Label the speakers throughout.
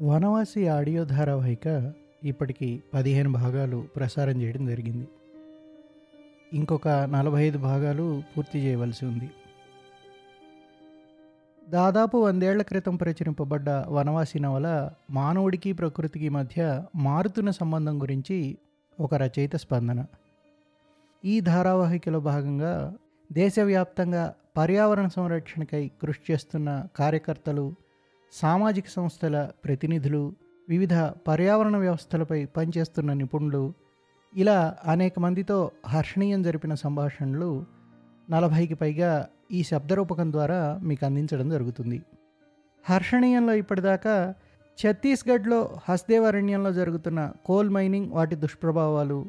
Speaker 1: Vanavasi audio ధారావాహిక ఇప్పటికి పదిహేను భాగాలు ప్రసారం చేయడం జరిగింది. ఇంకొక నలభై ఐదు భాగాలు పూర్తి చేయవలసి ఉంది. దాదాపు వందేళ్ళ క్రితం ప్రచురింపబడ్డ వనవాసి నవల మానవుడికి ప్రకృతికి మధ్య మారుతున్న సంబంధం గురించి ఒక రచయిత స్పందన. ఈ ధారావాహికలో భాగంగా దేశవ్యాప్తంగా పర్యావరణ సంరక్షణకై కృషి చేస్తున్న కార్యకర్తలు సామాజిక సంస్థల ప్రతినిధులు వివిధ పర్యావరణ వ్యవస్థలపై పనిచేస్తున్న నిపుణులు ఇలా అనేక మందితో హర్షణీయం జరిపిన సంభాషణలు నలభైకి పైగా ఈ శబ్దరూపకం ద్వారా మీకు అందించడం జరుగుతుంది. హర్షణీయంలో ఇప్పటిదాకా ఛత్తీస్గఢ్లో హస్దేవారణ్యంలో జరుగుతున్న కోల్ మైనింగ్ వాటి దుష్ప్రభావాలు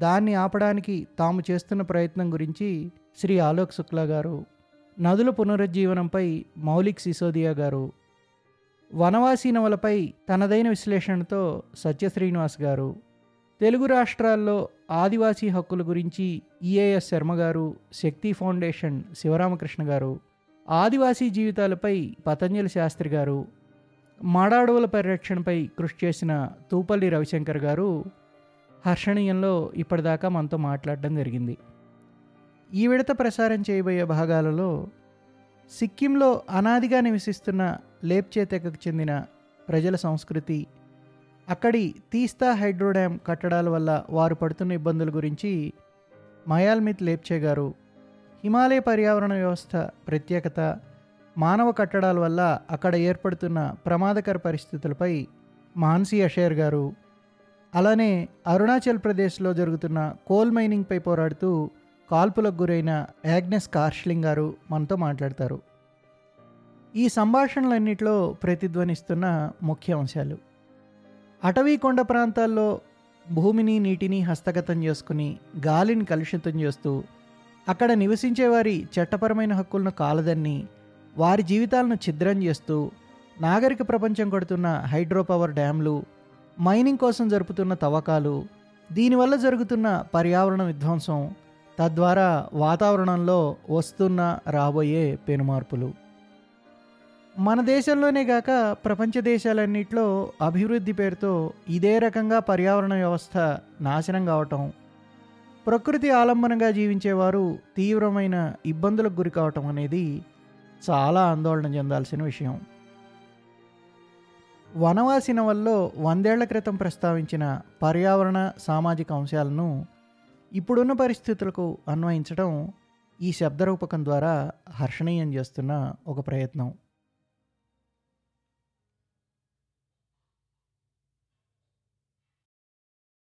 Speaker 1: దాన్ని ఆపడానికి తాము చేస్తున్న ప్రయత్నం గురించి శ్రీ ఆలోక్ శుక్లా గారు నదుల పునరుజ్జీవనంపై మౌలిక్ సిసోదియా గారు వనవాసీ నవలపై తనదైన విశ్లేషణతో సత్య శ్రీనివాస్ గారు తెలుగు రాష్ట్రాల్లో ఆదివాసీ హక్కుల గురించి ఈఏఎస్ శర్మ గారు శక్తి ఫౌండేషన్ శివరామకృష్ణ గారు ఆదివాసీ జీవితాలపై పతంజలి శాస్త్రి గారు మాడాడవుల పరిరక్షణపై కృషి చేసిన తూపల్లి రవిశంకర్ గారు హర్షణీయంలో ఇప్పటిదాకా మనతో మాట్లాడడం జరిగింది. ఈ విడత ప్రసారం చేయబోయే భాగాలలో సిక్కింలో అనాదిగా నివసిస్తున్న లేప్చే తెగకు చెందిన ప్రజల సంస్కృతి. అక్కడి తీస్తా హైడ్రో డ్యామ్ కట్టడాల వల్ల వారు పడుతున్న ఇబ్బందుల గురించి మయాల్మిత్ లేప్చే గారు హిమాలయ పర్యావరణ వ్యవస్థ ప్రత్యేకత మానవ కట్టడాల వల్ల అక్కడ ఏర్పడుతున్న ప్రమాదకర పరిస్థితులపై మాన్సీ అషేర్ గారు అలానే అరుణాచల్ ప్రదేశ్లో జరుగుతున్న కోల్ మైనింగ్పై పోరాడుతూ కాల్పులకు గురైన యాగ్నెస్ కార్ష్లింగ్ గారు మనతో మాట్లాడతారు. ఈ సంభాషణలన్నిటిలో ప్రతిధ్వనిస్తున్న ముఖ్య అంశాలు. అటవీ కొండ ప్రాంతాల్లో భూమిని నీటిని హస్తగతం చేసుకుని గాలిని కలుషితం చేస్తూ అక్కడ నివసించే వారి చట్టపరమైన హక్కులను కాలదన్ని వారి జీవితాలను ఛిద్రం చేస్తూ నాగరిక ప్రపంచం కొడుతున్న హైడ్రో పవర్ డ్యామ్లు మైనింగ్ కోసం జరుపుతున్న తవ్వకాలు దీనివల్ల జరుగుతున్న పర్యావరణ విధ్వంసం తద్వారా వాతావరణంలో వస్తున్న రాబోయే పెనుమార్పులు. మన దేశంలోనే కాక ప్రపంచ దేశాలన్నింటిలో అభివృద్ధి పేరుతో ఇదే రకంగా పర్యావరణ వ్యవస్థ నాశనం కావటం ప్రకృతి ఆలంబనంగా జీవించేవారు తీవ్రమైన ఇబ్బందులకు గురి కావటం అనేది చాలా ఆందోళన చెందాల్సిన విషయం. వనవాసి నవల్లో వందేళ్ళ క్రితం ప్రస్తావించిన పర్యావరణ సామాజిక అంశాలను ఇప్పుడున్న పరిస్థితులకు అన్వయించడం ఈ శబ్దరూపకం ద్వారా హర్షణీయం చేస్తున్న ఒక ప్రయత్నం.